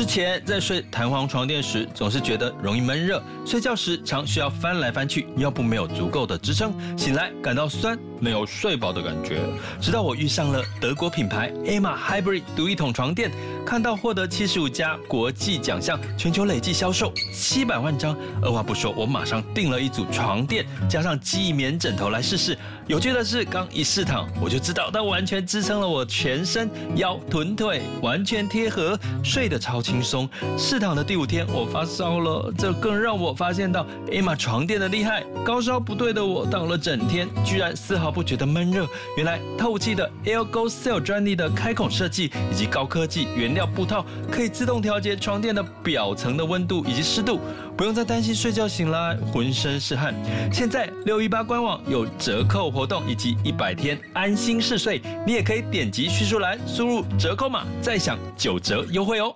之前在睡弹簧床垫时，总是觉得容易闷热，睡觉时常需要翻来翻去，腰部没有足够的支撑，醒来感到酸，没有睡饱的感觉。直到我遇上了德国品牌 Emma Hybrid 独一桶床垫，看到获得七十五家国际奖项，全球累计销售七百万张，二话不说，我马上订了一组床垫，加上记忆棉枕头来试试。有趣的是，刚一试躺，我就知道它完全支撑了我全身，腰、臀、腿完全贴合，睡得超轻松。试躺的第五天，我发烧了，这更让我发现到 Emma 床垫的厉害。高烧不对的我，躺了整天，居然丝毫不觉得闷热。原来透气的 AirgoCell 专利的开孔设计，以及高科技原料布套，可以自动调节床垫的表层的温度以及湿度。不用再担心睡觉醒来浑身是汗。现在六一八官网有折扣活动以及一百天安心试睡，你也可以点击叙述栏输入折扣码，再享九折优惠哦。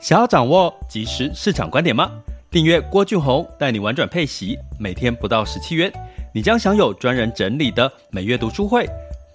想要掌握即时市场观点吗？订阅郭俊宏带你玩转配息，每天不到十七元，你将享有专人整理的每月读书会、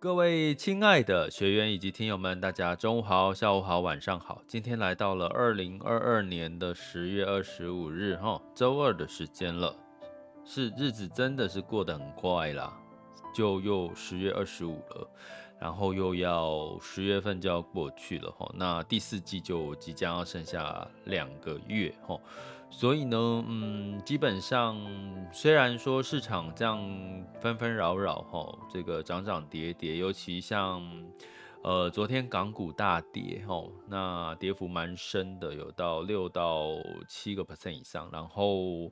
各位亲爱的学员以及听友们，大家中午好、下午好、晚上好。今天来到了二零二二年的十月二十五日，哈，周二的时间了，是日子真的是过得很快啦，就又十月二十五了，然后又要十月份就要过去了，哈，那第四季就即将要剩下两个月，哈。所以呢，嗯，基本上虽然说市场这样纷纷扰扰哈，这个涨涨跌跌，尤其像呃昨天港股大跌哈，那跌幅蛮深的，有到六到七个 percent 以上，然后。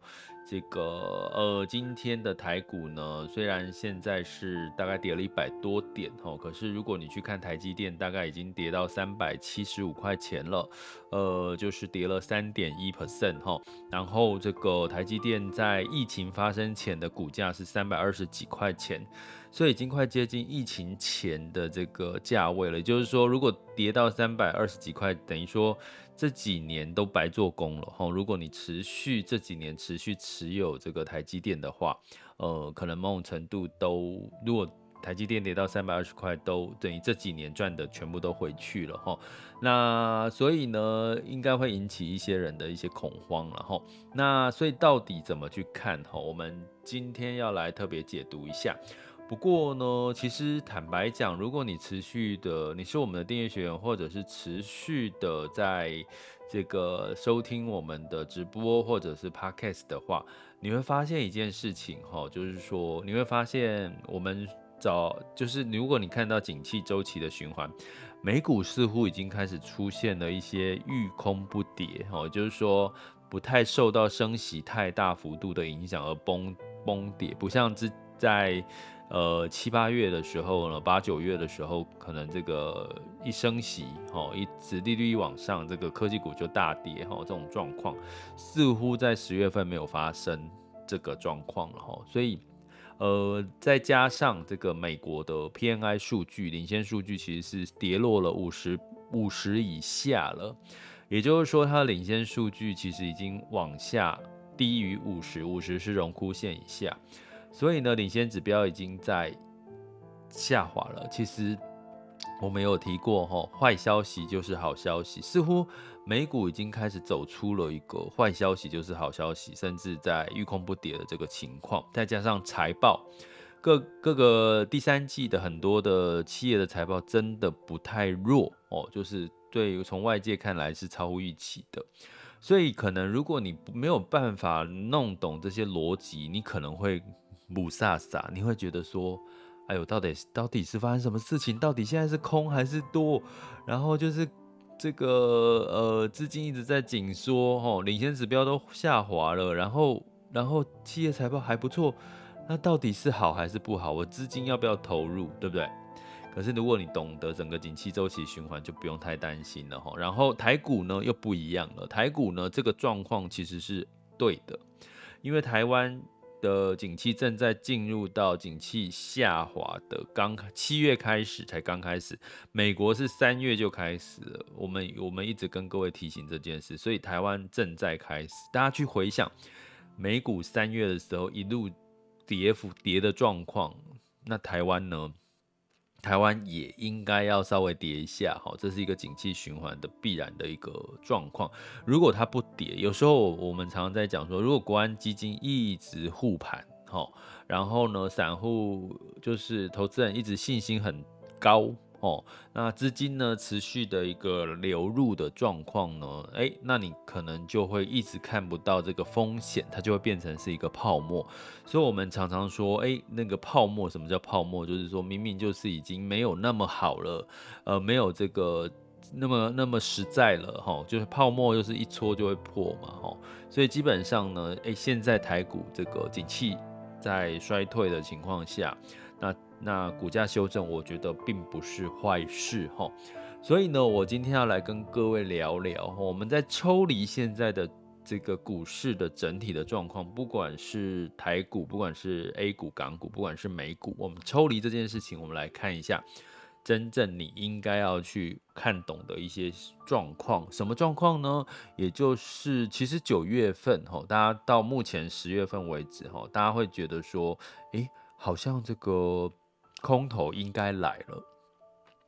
这个呃，今天的台股呢，虽然现在是大概跌了一百多点哈，可是如果你去看台积电，大概已经跌到三百七十五块钱了，呃，就是跌了三点一 percent 哈。然后这个台积电在疫情发生前的股价是三百二十几块钱，所以已经快接近疫情前的这个价位了。也就是说，如果跌到三百二十几块，等于说。这几年都白做工了哈！如果你持续这几年持续持有这个台积电的话，呃，可能某种程度都，如果台积电跌到三百二十块，都等于这几年赚的全部都回去了哈。那所以呢，应该会引起一些人的一些恐慌了哈。那所以到底怎么去看哈？我们今天要来特别解读一下。不过呢，其实坦白讲，如果你持续的，你是我们的订阅学员，或者是持续的在这个收听我们的直播或者是 podcast 的话，你会发现一件事情哈，就是说你会发现我们早就是如果你看到景气周期的循环，美股似乎已经开始出现了一些遇空不跌哈，就是说不太受到升息太大幅度的影响而崩崩跌，不像之在。呃，七八月的时候呢，八九月的时候，可能这个一升息，哦，一直利率一往上，这个科技股就大跌，哈，这种状况似乎在十月份没有发生这个状况了，哈，所以，呃，再加上这个美国的 PMI 数据领先数据其实是跌落了五十五十以下了，也就是说，它领先数据其实已经往下低于五十，五十是荣枯线以下。所以呢，领先指标已经在下滑了。其实我们有提过，哈，坏消息就是好消息。似乎美股已经开始走出了一个坏消息就是好消息，甚至在遇空不跌的这个情况。再加上财报，各各个第三季的很多的企业的财报真的不太弱哦。就是对从外界看来是超乎预期的。所以可能如果你没有办法弄懂这些逻辑，你可能会母萨萨，你会觉得说，哎呦，到底到底是发生什么事情？到底现在是空还是多？然后就是这个呃资金一直在紧缩，哦，领先指标都下滑了，然后然后企业财报还不错，那到底是好还是不好？我资金要不要投入，对不对？可是如果你懂得整个景气周期循环，就不用太担心了哈。然后台股呢又不一样了，台股呢这个状况其实是对的，因为台湾的景气正在进入到景气下滑的刚七月开始才刚开始，美国是三月就开始了。我们我们一直跟各位提醒这件事，所以台湾正在开始。大家去回想美股三月的时候一路跌幅跌的状况，那台湾呢？台湾也应该要稍微跌一下，哈，这是一个景气循环的必然的一个状况。如果它不跌，有时候我们常常在讲说，如果国安基金一直护盘，哈，然后呢，散户就是投资人一直信心很高。哦，那资金呢持续的一个流入的状况呢，哎，那你可能就会一直看不到这个风险，它就会变成是一个泡沫。所以，我们常常说，哎，那个泡沫，什么叫泡沫？就是说明明就是已经没有那么好了，呃，没有这个那么那么实在了，哈，就是泡沫就是一戳就会破嘛，哈。所以基本上呢，哎，现在台股这个景气在衰退的情况下，那。那股价修正，我觉得并不是坏事哈。所以呢，我今天要来跟各位聊聊，我们在抽离现在的这个股市的整体的状况，不管是台股，不管是 A 股、港股，不管是美股，我们抽离这件事情，我们来看一下真正你应该要去看懂的一些状况。什么状况呢？也就是其实九月份哈，大家到目前十月份为止哈，大家会觉得说，诶，好像这个。空头应该来了，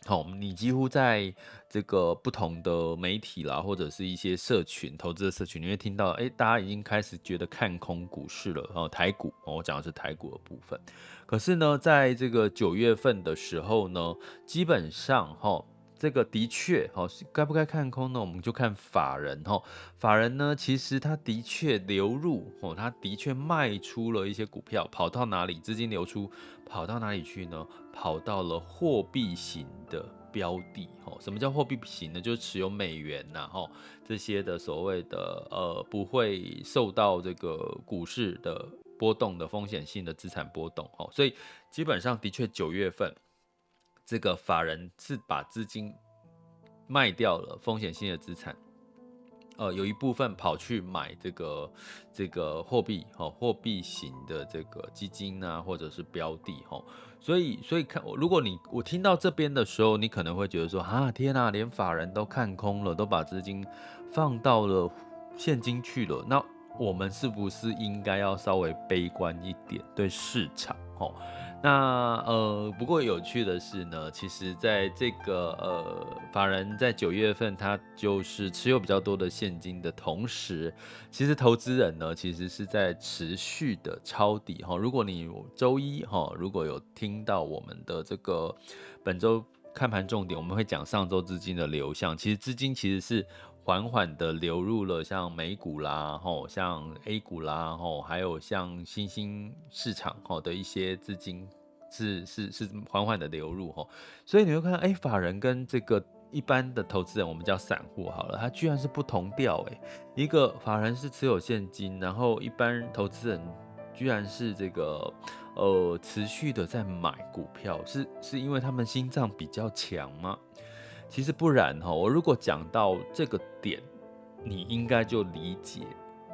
好，你几乎在这个不同的媒体啦，或者是一些社群投资的社群，你会听到，哎，大家已经开始觉得看空股市了，哦，台股，我讲的是台股的部分。可是呢，在这个九月份的时候呢，基本上，哈。这个的确，哈，该不该看空呢？我们就看法人，哈，法人呢，其实他的确流入，哦，他的确卖出了一些股票，跑到哪里？资金流出跑到哪里去呢？跑到了货币型的标的，哈，什么叫货币型呢？就是持有美元呐，哈，这些的所谓的呃，不会受到这个股市的波动的风险性的资产波动，哈，所以基本上的确九月份。这个法人是把资金卖掉了风险性的资产，呃，有一部分跑去买这个这个货币，哈，货币型的这个基金啊，或者是标的，哈，所以所以看，如果你我听到这边的时候，你可能会觉得说，啊，天哪，连法人都看空了，都把资金放到了现金去了，那我们是不是应该要稍微悲观一点对市场，哈？那呃，不过有趣的是呢，其实在这个呃，法人在九月份，他就是持有比较多的现金的同时，其实投资人呢，其实是在持续的抄底哈。如果你周一哈，如果有听到我们的这个本周看盘重点，我们会讲上周资金的流向，其实资金其实是缓缓的流入了像美股啦，吼，像 A 股啦，吼，还有像新兴市场吼的一些资金是是是缓缓的流入吼，所以你会看到，哎，法人跟这个一般的投资人，我们叫散户好了，他居然是不同调，哎，一个法人是持有现金，然后一般投资人居然是这个呃持续的在买股票，是是因为他们心脏比较强吗？其实不然哈，我如果讲到这个点，你应该就理解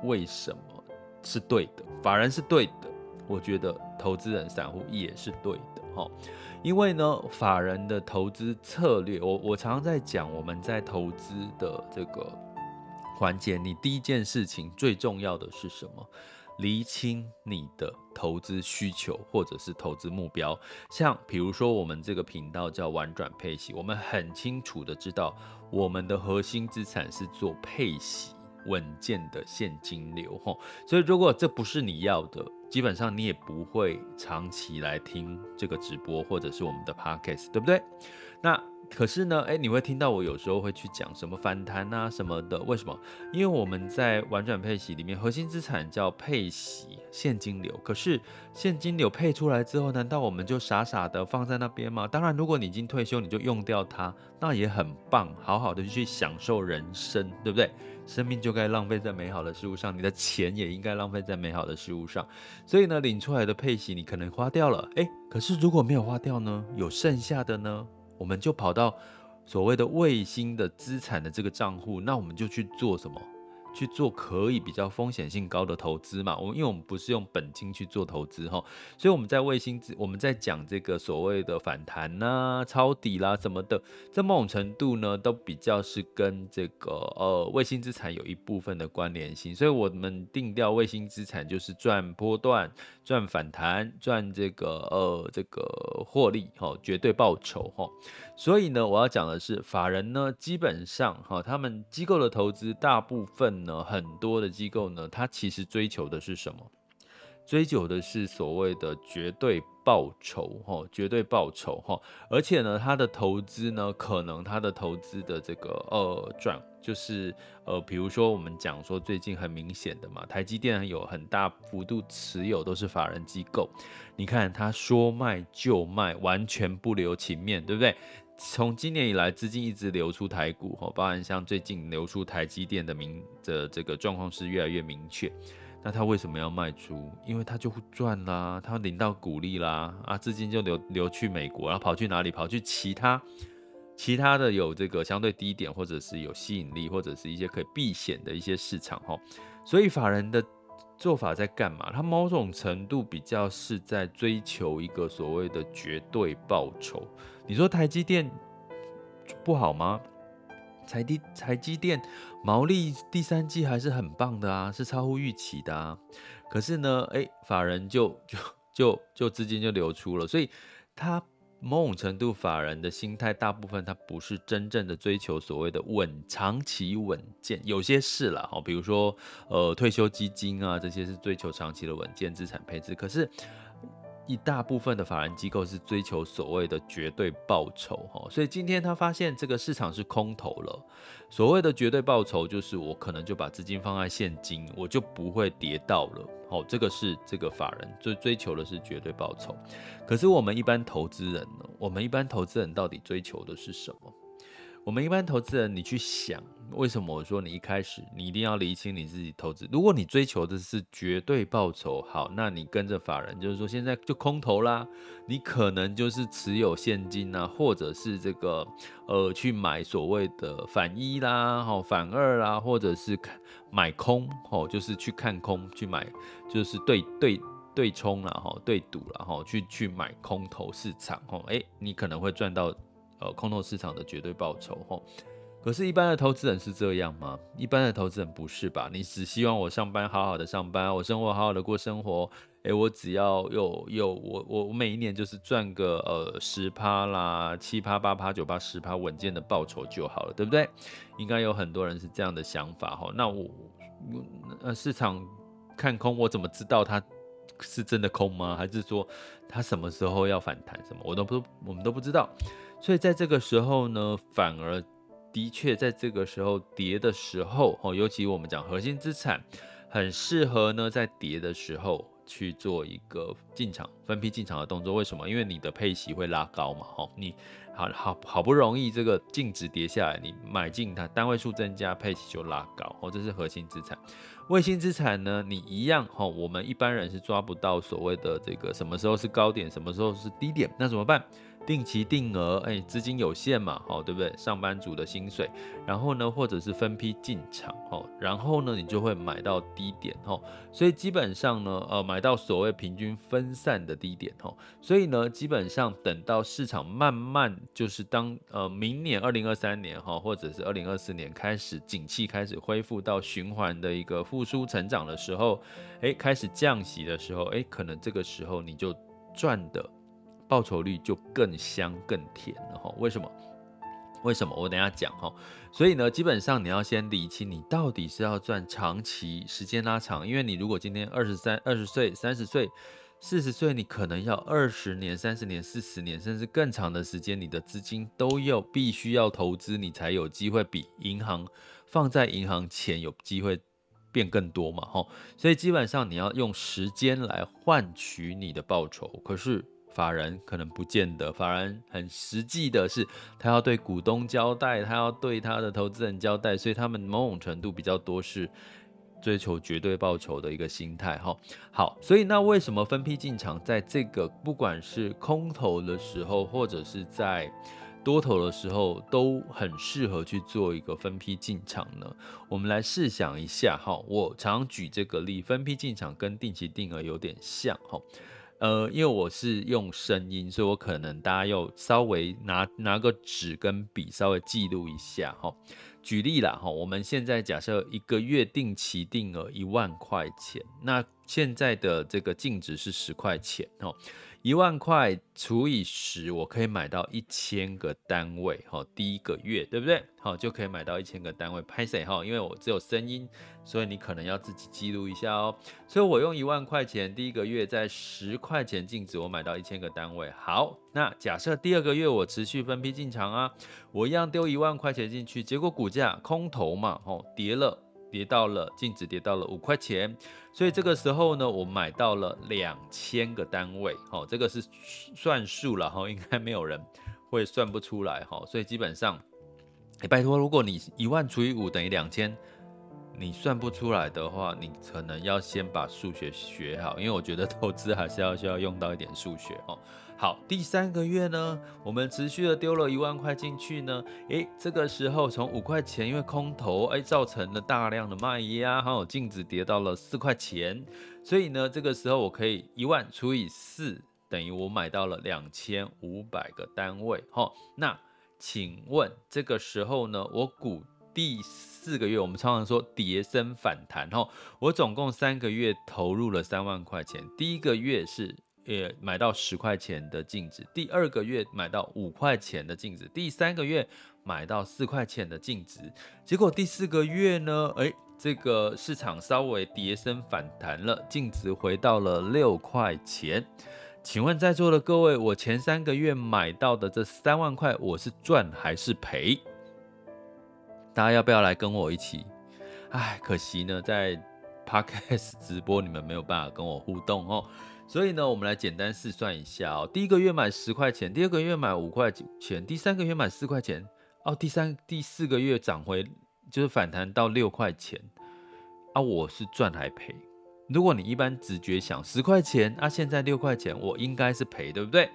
为什么是对的，法人是对的，我觉得投资人散户也是对的哈，因为呢，法人的投资策略，我我常常在讲，我们在投资的这个环节，你第一件事情最重要的是什么？厘清你的投资需求或者是投资目标，像比如说我们这个频道叫玩转配息，我们很清楚的知道我们的核心资产是做配息稳健的现金流吼，所以如果这不是你要的，基本上你也不会长期来听这个直播或者是我们的 podcast，对不对？那可是呢，诶，你会听到我有时候会去讲什么反弹啊什么的，为什么？因为我们在玩转配息里面，核心资产叫配息现金流。可是现金流配出来之后，难道我们就傻傻的放在那边吗？当然，如果你已经退休，你就用掉它，那也很棒，好好的去享受人生，对不对？生命就该浪费在美好的事物上，你的钱也应该浪费在美好的事物上。所以呢，领出来的配息你可能花掉了，诶，可是如果没有花掉呢？有剩下的呢？我们就跑到所谓的卫星的资产的这个账户，那我们就去做什么？去做可以比较风险性高的投资嘛？我们因为我们不是用本金去做投资哈，所以我们在卫星我们在讲这个所谓的反弹呐、抄底啦什么的，在某种程度呢，都比较是跟这个呃卫星资产有一部分的关联性。所以我们定调卫星资产就是赚波段、赚反弹、赚这个呃这个获利哈，绝对报酬哈。所以呢，我要讲的是，法人呢，基本上哈，他们机构的投资，大部分呢，很多的机构呢，它其实追求的是什么？追求的是所谓的绝对报酬哈，绝对报酬哈。而且呢，他的投资呢，可能他的投资的这个呃转，就是呃，比如说我们讲说最近很明显的嘛，台积电有很大幅度持有都是法人机构，你看他说卖就卖，完全不留情面，对不对？从今年以来，资金一直流出台股，哈，包含像最近流出台积电的明的这个状况是越来越明确。那他为什么要卖出？因为他就会赚啦，他领到股利啦，啊，资金就流流去美国，然后跑去哪里？跑去其他其他的有这个相对低点，或者是有吸引力，或者是一些可以避险的一些市场，哈。所以法人的做法在干嘛？他某种程度比较是在追求一个所谓的绝对报酬。你说台积电不好吗？台积台积电毛利第三季还是很棒的啊，是超乎预期的啊。可是呢，诶，法人就就就就资金就流出了，所以他某种程度法人的心态，大部分他不是真正的追求所谓的稳长期稳健，有些是啦，哦，比如说呃退休基金啊，这些是追求长期的稳健资产配置，可是。一大部分的法人机构是追求所谓的绝对报酬，哈，所以今天他发现这个市场是空头了。所谓的绝对报酬，就是我可能就把资金放在现金，我就不会跌到了，好，这个是这个法人最追求的是绝对报酬。可是我们一般投资人呢？我们一般投资人到底追求的是什么？我们一般投资人，你去想，为什么我说你一开始你一定要厘清你自己投资？如果你追求的是绝对报酬，好，那你跟着法人，就是说现在就空头啦，你可能就是持有现金啊，或者是这个呃去买所谓的反一啦，好反二啦，或者是看买空，哦，就是去看空去买，就是对对对冲啦，哈，对赌啦，哈，去去买空头市场，哦，哎，你可能会赚到。呃，空头市场的绝对报酬吼，可是，一般的投资人是这样吗？一般的投资人不是吧？你只希望我上班好好的上班，我生活好好的过生活，哎，我只要有有我我每一年就是赚个呃十趴啦，七趴八趴九趴十趴稳健的报酬就好了，对不对？应该有很多人是这样的想法吼。那我呃市场看空，我怎么知道它是真的空吗？还是说它什么时候要反弹？什么我都不我们都不知道。所以在这个时候呢，反而的确在这个时候跌的时候，哦，尤其我们讲核心资产，很适合呢在跌的时候去做一个进场分批进场的动作。为什么？因为你的配息会拉高嘛，哦，你好好好不容易这个净值跌下来，你买进它单位数增加，配息就拉高，哦，这是核心资产。卫星资产呢，你一样，哦，我们一般人是抓不到所谓的这个什么时候是高点，什么时候是低点，那怎么办？定期定额，哎，资金有限嘛，好，对不对？上班族的薪水，然后呢，或者是分批进场，哦，然后呢，你就会买到低点，哦，所以基本上呢，呃，买到所谓平均分散的低点，哦，所以呢，基本上等到市场慢慢就是当呃明年二零二三年，哈，或者是二零二四年开始景气开始恢复到循环的一个复苏成长的时候，哎，开始降息的时候，哎，可能这个时候你就赚的。报酬率就更香更甜了哈？为什么？为什么？我等下讲哈。所以呢，基本上你要先理清，你到底是要赚长期时间拉长，因为你如果今天二十三、二十岁、三十岁、四十岁，你可能要二十年、三十年、四十年，甚至更长的时间，你的资金都要必须要投资，你才有机会比银行放在银行钱有机会变更多嘛，吼。所以基本上你要用时间来换取你的报酬。可是法人可能不见得，法人很实际的是，他要对股东交代，他要对他的投资人交代，所以他们某种程度比较多是。追求绝对报酬的一个心态，哈，好，所以那为什么分批进场，在这个不管是空头的时候，或者是在多头的时候，都很适合去做一个分批进场呢？我们来试想一下，哈，我常举这个例，分批进场跟定期定额有点像，哈，呃，因为我是用声音，所以我可能大家要稍微拿拿个纸跟笔稍微记录一下，哈。举例啦，哈，我们现在假设一个月定期定额一万块钱，那现在的这个净值是十块钱，哦。一万块除以十，我可以买到一千个单位，哈，第一个月，对不对？好，就可以买到一千个单位。拍谁哈，因为我只有声音，所以你可能要自己记录一下哦。所以我用一万块钱，第一个月在十块钱净值，我买到一千个单位。好，那假设第二个月我持续分批进场啊，我一样丢一万块钱进去，结果股价空头嘛，吼，跌了。跌到了净值跌到了五块钱，所以这个时候呢，我买到了两千个单位，好，这个是算数了哈，应该没有人会算不出来哈，所以基本上，欸，拜托，如果你一万除以五等于两千，你算不出来的话，你可能要先把数学学好，因为我觉得投资还是要需要用到一点数学哦。好，第三个月呢，我们持续的丢了一万块进去呢，诶，这个时候从五块钱，因为空头，诶，造成了大量的卖压，还有净值跌到了四块钱，所以呢，这个时候我可以一万除以四，等于我买到了两千五百个单位，哈，那请问这个时候呢，我股第四个月，我们常常说跌升反弹，哈，我总共三个月投入了三万块钱，第一个月是。呃买到十块钱的净值，第二个月买到五块钱的净值，第三个月买到四块钱的净值，结果第四个月呢，哎，这个市场稍微跌升反弹了，净值回到了六块钱。请问在座的各位，我前三个月买到的这三万块，我是赚还是赔？大家要不要来跟我一起？哎，可惜呢，在 Podcast 直播你们没有办法跟我互动哦。所以呢，我们来简单试算一下哦。第一个月买十块钱，第二个月买五块钱，第三个月买四块钱，哦，第三、第四个月涨回就是反弹到六块钱，啊，我是赚还赔？如果你一般直觉想十块钱，啊，现在六块钱，我应该是赔，对不对？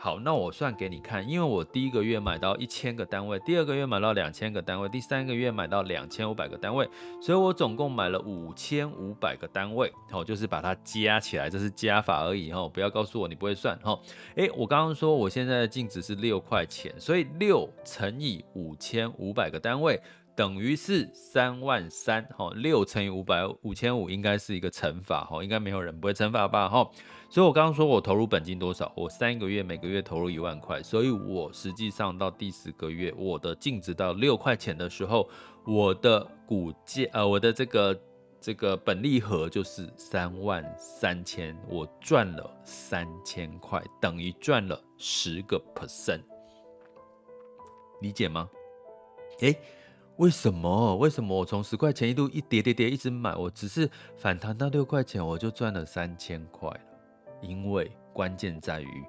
好，那我算给你看，因为我第一个月买到一千个单位，第二个月买到两千个单位，第三个月买到两千五百个单位，所以我总共买了五千五百个单位。好，就是把它加起来，这是加法而已哈，不要告诉我你不会算哈。诶，我刚刚说我现在的净值是六块钱，所以六乘以五千五百个单位。等于是三万三，哈，六乘以五百五千五应该是一个乘法，哈，应该没有人不会乘法吧，哈，所以我刚刚说我投入本金多少，我三个月每个月投入一万块，所以我实际上到第十个月，我的净值到六块钱的时候，我的股价，呃，我的这个这个本利和就是三万三千，我赚了三千块，等于赚了十个 percent，理解吗？诶。为什么？为什么我从十块钱一度一跌跌跌一直买，我只是反弹到六块钱，我就赚了三千块？因为关键在于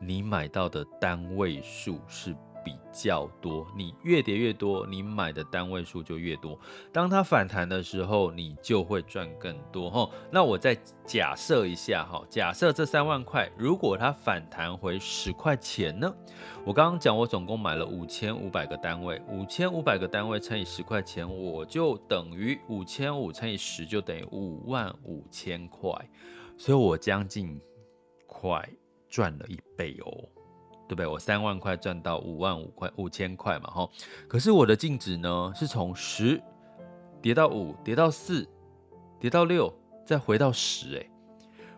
你买到的单位数是。比较多，你越跌越多，你买的单位数就越多。当它反弹的时候，你就会赚更多哈。那我再假设一下哈，假设这三万块，如果它反弹回十块钱呢？我刚刚讲，我总共买了五千五百个单位，五千五百个单位乘以十块钱，我就等于五千五乘以十就等于五万五千块，所以我将近快赚了一倍哦。对不对？我三万块赚到五万五块五千块嘛，哈。可是我的净值呢，是从十跌到五，跌到四，跌到六，再回到十。哎，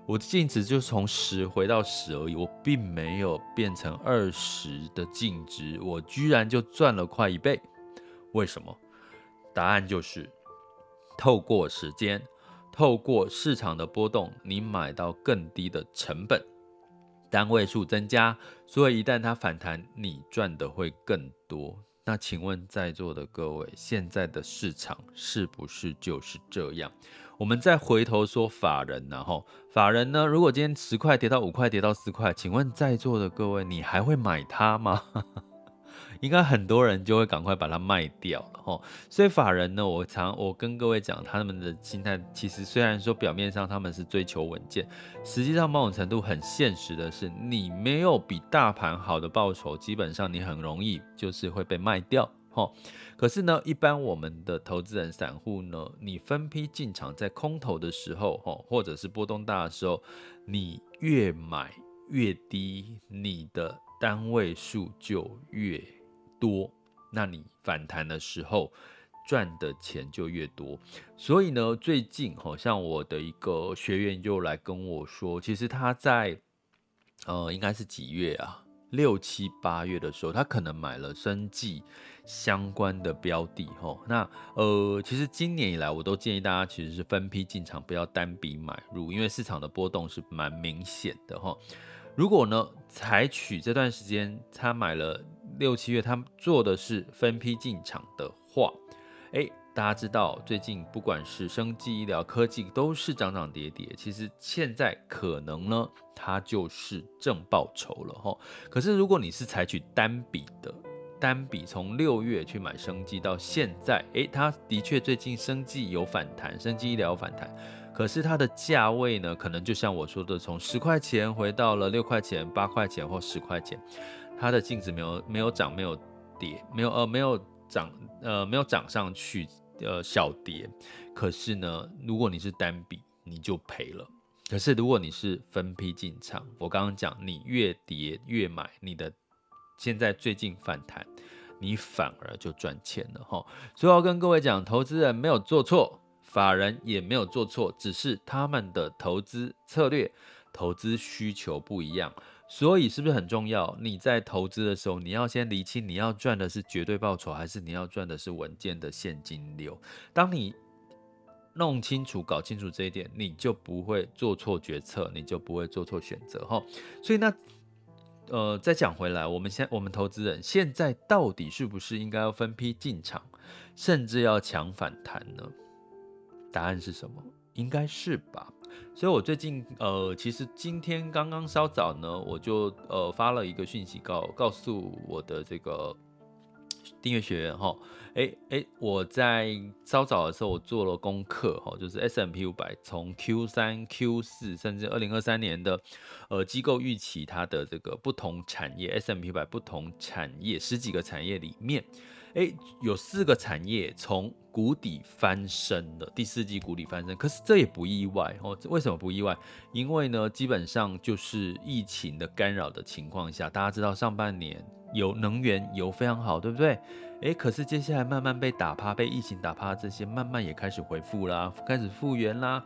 我的净值就从十回到十而已，我并没有变成二十的净值，我居然就赚了快一倍。为什么？答案就是透过时间。透过市场的波动，你买到更低的成本，单位数增加，所以一旦它反弹，你赚的会更多。那请问在座的各位，现在的市场是不是就是这样？我们再回头说法人，然后法人呢？如果今天十块跌到五块，跌到四块，请问在座的各位，你还会买它吗？应该很多人就会赶快把它卖掉了吼，所以法人呢，我常我跟各位讲，他们的心态其实虽然说表面上他们是追求稳健，实际上某种程度很现实的是，你没有比大盘好的报酬，基本上你很容易就是会被卖掉吼。可是呢，一般我们的投资人散户呢，你分批进场在空头的时候吼，或者是波动大的时候，你越买越低，你的单位数就越多，那你反弹的时候赚的钱就越多。所以呢，最近好像我的一个学员就来跟我说，其实他在呃，应该是几月啊？六七八月的时候，他可能买了生计相关的标的。吼，那呃，其实今年以来，我都建议大家其实是分批进场，不要单笔买入，因为市场的波动是蛮明显的。吼，如果呢，采取这段时间他买了。六七月，他们做的是分批进场的话，诶，大家知道最近不管是生技、医疗、科技都是涨涨跌跌。其实现在可能呢，它就是正报酬了哈。可是如果你是采取单笔的，单笔从六月去买生技到现在，诶，它的确最近生技有反弹，生技医疗有反弹。可是它的价位呢，可能就像我说的，从十块钱回到了六块钱、八块钱或十块钱。它的净值没有没有涨，没有跌，没有呃没有涨呃没有涨上去，呃小跌。可是呢，如果你是单笔，你就赔了。可是如果你是分批进场，我刚刚讲，你越跌越买，你的现在最近反弹，你反而就赚钱了哈。所以要跟各位讲，投资人没有做错，法人也没有做错，只是他们的投资策略、投资需求不一样。所以是不是很重要？你在投资的时候，你要先厘清你要赚的是绝对报酬，还是你要赚的是稳健的现金流。当你弄清楚、搞清楚这一点，你就不会做错决策，你就不会做错选择。哈，所以那呃，再讲回来，我们现我们投资人现在到底是不是应该要分批进场，甚至要抢反弹呢？答案是什么？应该是吧。所以，我最近呃，其实今天刚刚稍早呢，我就呃发了一个讯息告告诉我的这个订阅学员哈，哎哎，我在稍早的时候我做了功课哈，就是 S M P 五百从 Q 三、Q 四甚至二零二三年的呃机构预期它的这个不同产业 S M P 五百不同产业十几个产业里面。诶，有四个产业从谷底翻身了，第四季谷底翻身，可是这也不意外哦。为什么不意外？因为呢，基本上就是疫情的干扰的情况下，大家知道上半年有能源油非常好，对不对？诶，可是接下来慢慢被打趴，被疫情打趴，这些慢慢也开始恢复啦，开始复原啦。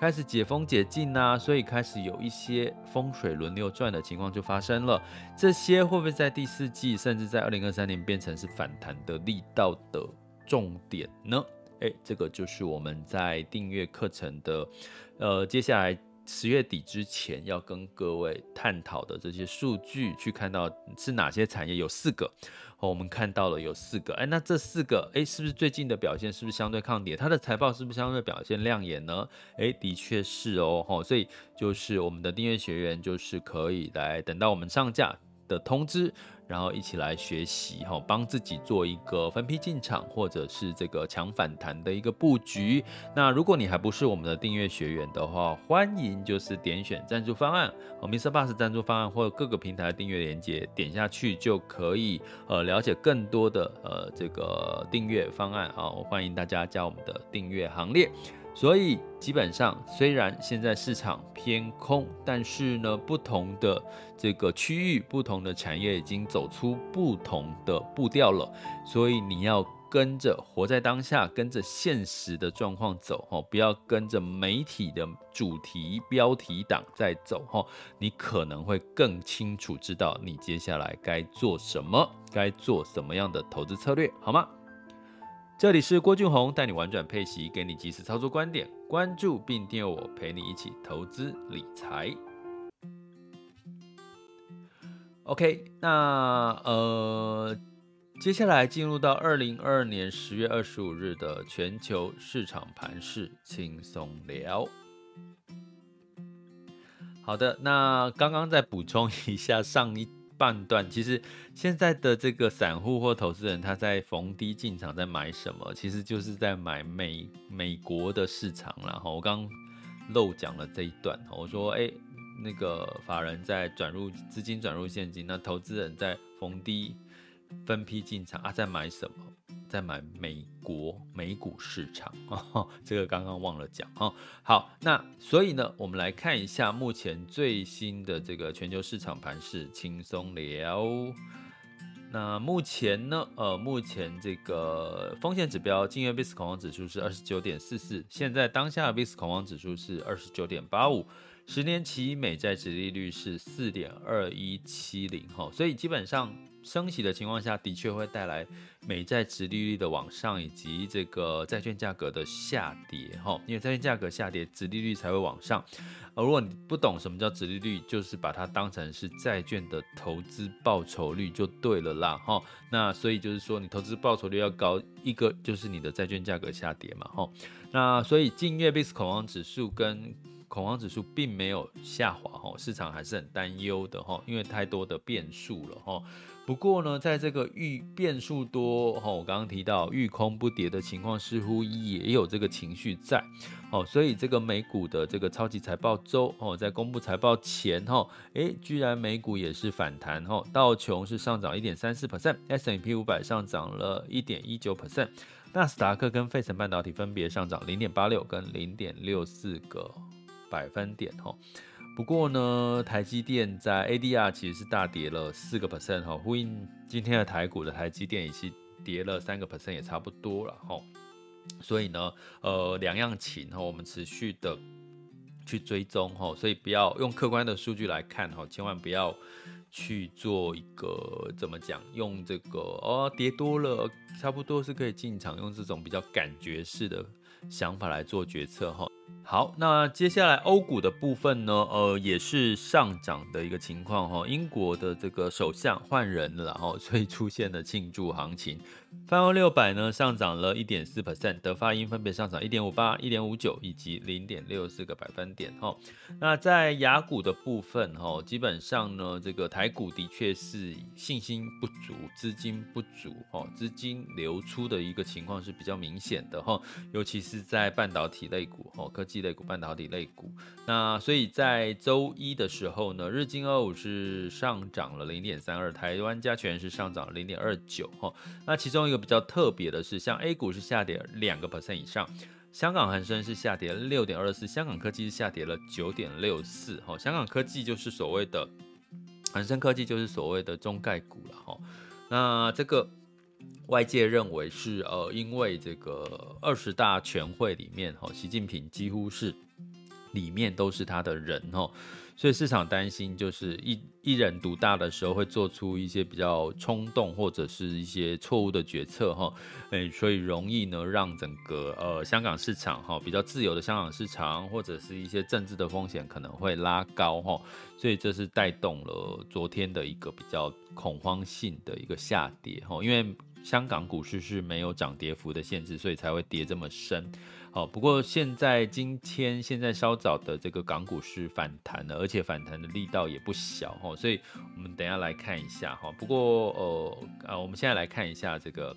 开始解封解禁啊，所以开始有一些风水轮流转的情况就发生了。这些会不会在第四季，甚至在二零二三年变成是反弹的力道的重点呢？诶，这个就是我们在订阅课程的，呃，接下来十月底之前要跟各位探讨的这些数据，去看到是哪些产业，有四个。我们看到了有四个，哎，那这四个，哎，是不是最近的表现是不是相对抗跌？它的财报是不是相对表现亮眼呢？哎，的确是哦，吼，所以就是我们的订阅学员就是可以来等到我们上架的通知。然后一起来学习哈，帮自己做一个分批进场，或者是这个抢反弹的一个布局。那如果你还不是我们的订阅学员的话，欢迎就是点选赞助方案，哦，Mr. Bus 赞助方案或者各个平台的订阅链接，点下去就可以呃了解更多的呃这个订阅方案啊，欢迎大家加我们的订阅行列。所以基本上，虽然现在市场偏空，但是呢，不同的这个区域、不同的产业已经走出不同的步调了。所以你要跟着活在当下，跟着现实的状况走哦，不要跟着媒体的主题标题党在走哦。你可能会更清楚知道你接下来该做什么，该做什么样的投资策略，好吗？这里是郭俊宏，带你玩转配息，给你及时操作观点，关注并订阅我，陪你一起投资理财。OK，那呃，接下来进入到二零二二年十月二十五日的全球市场盘势轻松聊。好的，那刚刚再补充一下上一半段，其实现在的这个散户或投资人他在逢低进场在买什么，其实就是在买美美国的市场然后，我刚漏讲了这一段，我说哎，那个法人在转入资金转入现金，那投资人在逢低分批进场啊，在买什么？在买美国美股市场，哦，这个刚刚忘了讲哦。好，那所以呢，我们来看一下目前最新的这个全球市场盘势，轻松聊。那目前呢，呃，目前这个风险指标，近月 VIX 恐慌指数是二十九点四四，现在当下 VIX 恐慌指数是二十九点八五，十年期美债殖利率是四点二一七零，哈，所以基本上。升息的情况下的确会带来美债殖利率的往上，以及这个债券价格的下跌，哈，因为债券价格下跌，殖利率才会往上。而如果你不懂什么叫殖利率，就是把它当成是债券的投资报酬率就对了啦，哈。那所以就是说，你投资报酬率要高，一个就是你的债券价格下跌嘛，哈。那所以近月 VIX 恐慌指数跟恐慌指数并没有下滑，哈，市场还是很担忧的，哈，因为太多的变数了，哈。不过呢，在这个遇变数多，哈，我刚刚提到遇空不跌的情况，似乎也有这个情绪在，哦，所以这个美股的这个超级财报周，哦，在公布财报前，哈，诶，居然美股也是反弹，哈，道琼是上涨一点三四 percent，S&P 五百上涨了一点一九 percent，纳斯达克跟费城半导体分别上涨零点八六跟零点六四个百分点，哈。不过呢，台积电在 ADR 其实是大跌了四个 percent 哈，呼应今天的台股的台积电也是跌了三个 percent，也差不多了哈。所以呢，呃，两样情哈，我们持续的去追踪哈，所以不要用客观的数据来看哈，千万不要去做一个怎么讲，用这个哦跌多了，差不多是可以进场，用这种比较感觉式的想法来做决策哈。好，那接下来欧股的部分呢，呃，也是上涨的一个情况哈。英国的这个首相换人了，哈 所以出现了庆祝行情。泛欧六百呢上涨了一点四 percent，德法英分别上涨一点五八、一点五九以及零点六四个百分点哈。那在雅股的部分哈，基本上呢，这个台股的确是信心不足、资金不足哈，资金流出的一个情况是比较明显的哈，尤其是在半导体类股哈、科技类股、半导体类股。那所以在周一的时候呢，日经二五是上涨了零点三二，台湾加权是上涨零点二九哈。那其中其中一个比较特别的是，像 A 股是下跌两个 percent 以上，香港恒生是下跌六点二四，香港科技是下跌了九点六四。哈，香港科技就是所谓的恒生科技，就是所谓的中概股了。哈，那这个外界认为是呃，因为这个二十大全会里面，哈，习近平几乎是里面都是他的人，哈。所以市场担心，就是一一人独大的时候，会做出一些比较冲动或者是一些错误的决策，哈，诶，所以容易呢让整个呃香港市场哈比较自由的香港市场，或者是一些政治的风险可能会拉高，哈，所以这是带动了昨天的一个比较恐慌性的一个下跌，哈，因为香港股市是没有涨跌幅的限制，所以才会跌这么深。好，不过现在今天现在稍早的这个港股是反弹了，而且反弹的力道也不小哈，所以我们等下来看一下哈。不过呃啊，我们现在来看一下这个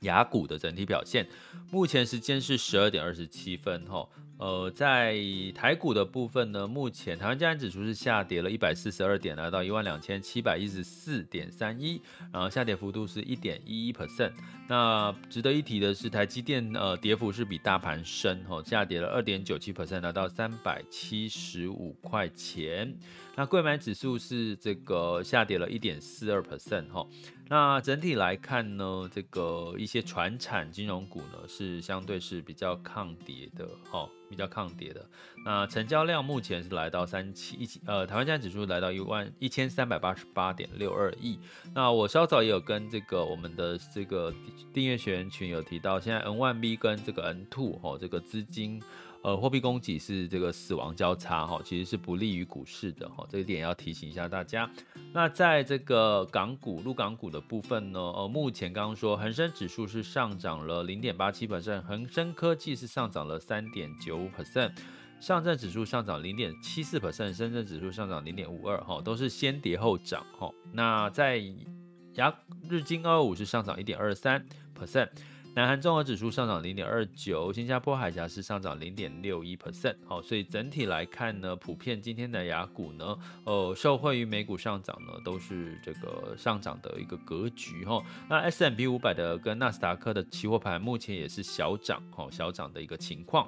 雅股的整体表现，目前时间是十二点二十七分哈。呃，在台股的部分呢，目前台湾加权指数是下跌了一百四十二点，来到一万两千七百一十四点三一，然后下跌幅度是一点一一 percent。那值得一提的是，台积电呃跌幅是比大盘深哈，下跌了二点九七 percent，来到三百七十五块钱。那柜买指数是这个下跌了一点四二 percent 哈。那整体来看呢，这个一些传产金融股呢是相对是比较抗跌的哈。比较抗跌的。那成交量目前是来到三七一呃，台湾加指数来到一万一千三百八十八点六二亿。那我稍早也有跟这个我们的这个订阅学员群有提到，现在 N1B 跟这个 N2 哈，这个资金。呃，货币供给是这个死亡交叉哈，其实是不利于股市的哈，这一点要提醒一下大家。那在这个港股、陆港股的部分呢，呃，目前刚刚说恒生指数是上涨了零点八七 percent，恒生科技是上涨了三点九五 percent，上证指数上涨零点七四 percent，深圳指数上涨零点五二哈，都是先跌后涨哈。那在亚日经二五是上涨一点二三 percent。南韩综合指数上涨零点二九，新加坡海峡是上涨零点六一 percent。好，所以整体来看呢，普遍今天的雅股呢，呃，受惠于美股上涨呢，都是这个上涨的一个格局哈。那 S&P 五百的跟纳斯达克的期货盘目前也是小涨，哈，小涨的一个情况。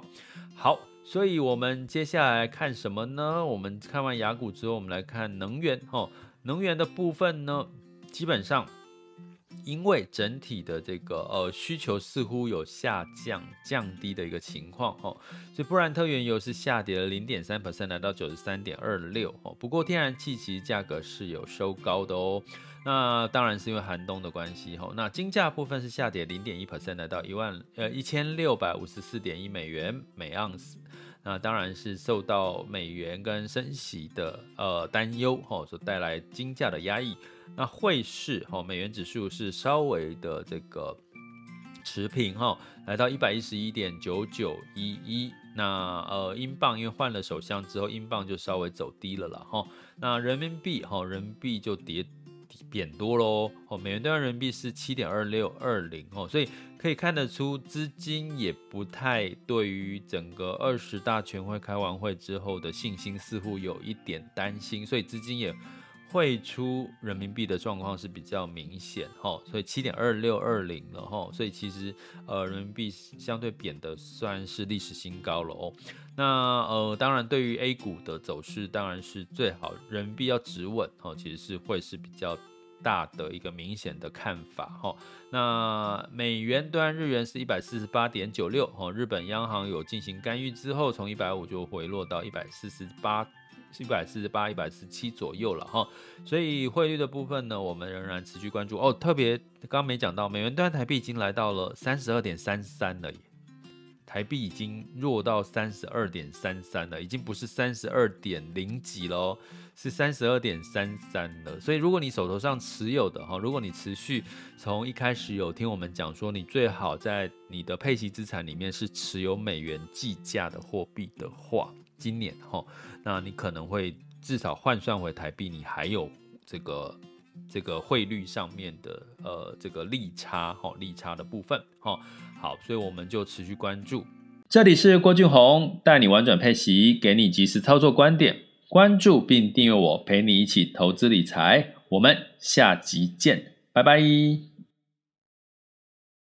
好，所以我们接下来看什么呢？我们看完雅股之后，我们来看能源，哈，能源的部分呢，基本上。因为整体的这个呃需求似乎有下降降低的一个情况哦，所以布兰特原油是下跌了零点三 percent，来到九十三点二六哦。不过天然气其实价格是有收高的哦，那当然是因为寒冬的关系哦。那金价部分是下跌零点一 percent，来到一万呃一千六百五十四点一美元每盎司。那当然是受到美元跟升息的呃担忧哈所带来金价的压抑。那汇市哈，美元指数是稍微的这个持平哈，来到一百一十一点九九一一。那呃，英镑因为换了首相之后，英镑就稍微走低了啦哈。那人民币哈，人民币就跌贬多喽。哦，美元兑换人民币是七点二六二零哦，所以可以看得出资金也不太对于整个二十大全会开完会之后的信心似乎有一点担心，所以资金也。汇出人民币的状况是比较明显哈，所以七点二六二零了哈，所以其实呃人民币相对贬的算是历史新高了哦。那呃当然对于 A 股的走势当然是最好，人民币要止稳哈，其实是会是比较大的一个明显的看法哈。那美元兑日元是一百四十八点九六哈，日本央行有进行干预之后，从一百五就回落到一百四十八。一百四十八、一百四十七左右了哈，所以汇率的部分呢，我们仍然持续关注哦。特别刚刚没讲到，美元兑台币已经来到了三十二点三三了耶，台币已经弱到三十二点三三了，已经不是三十二点零几了，是三十二点三三了。所以如果你手头上持有的哈，如果你持续从一开始有听我们讲说，你最好在你的配息资产里面是持有美元计价的货币的话，今年哈。那你可能会至少换算回台币，你还有这个这个汇率上面的呃这个利差哈，利差的部分哈。好，所以我们就持续关注。这里是郭俊宏带你玩转配息，给你及时操作观点。关注并订阅我，陪你一起投资理财。我们下集见，拜拜。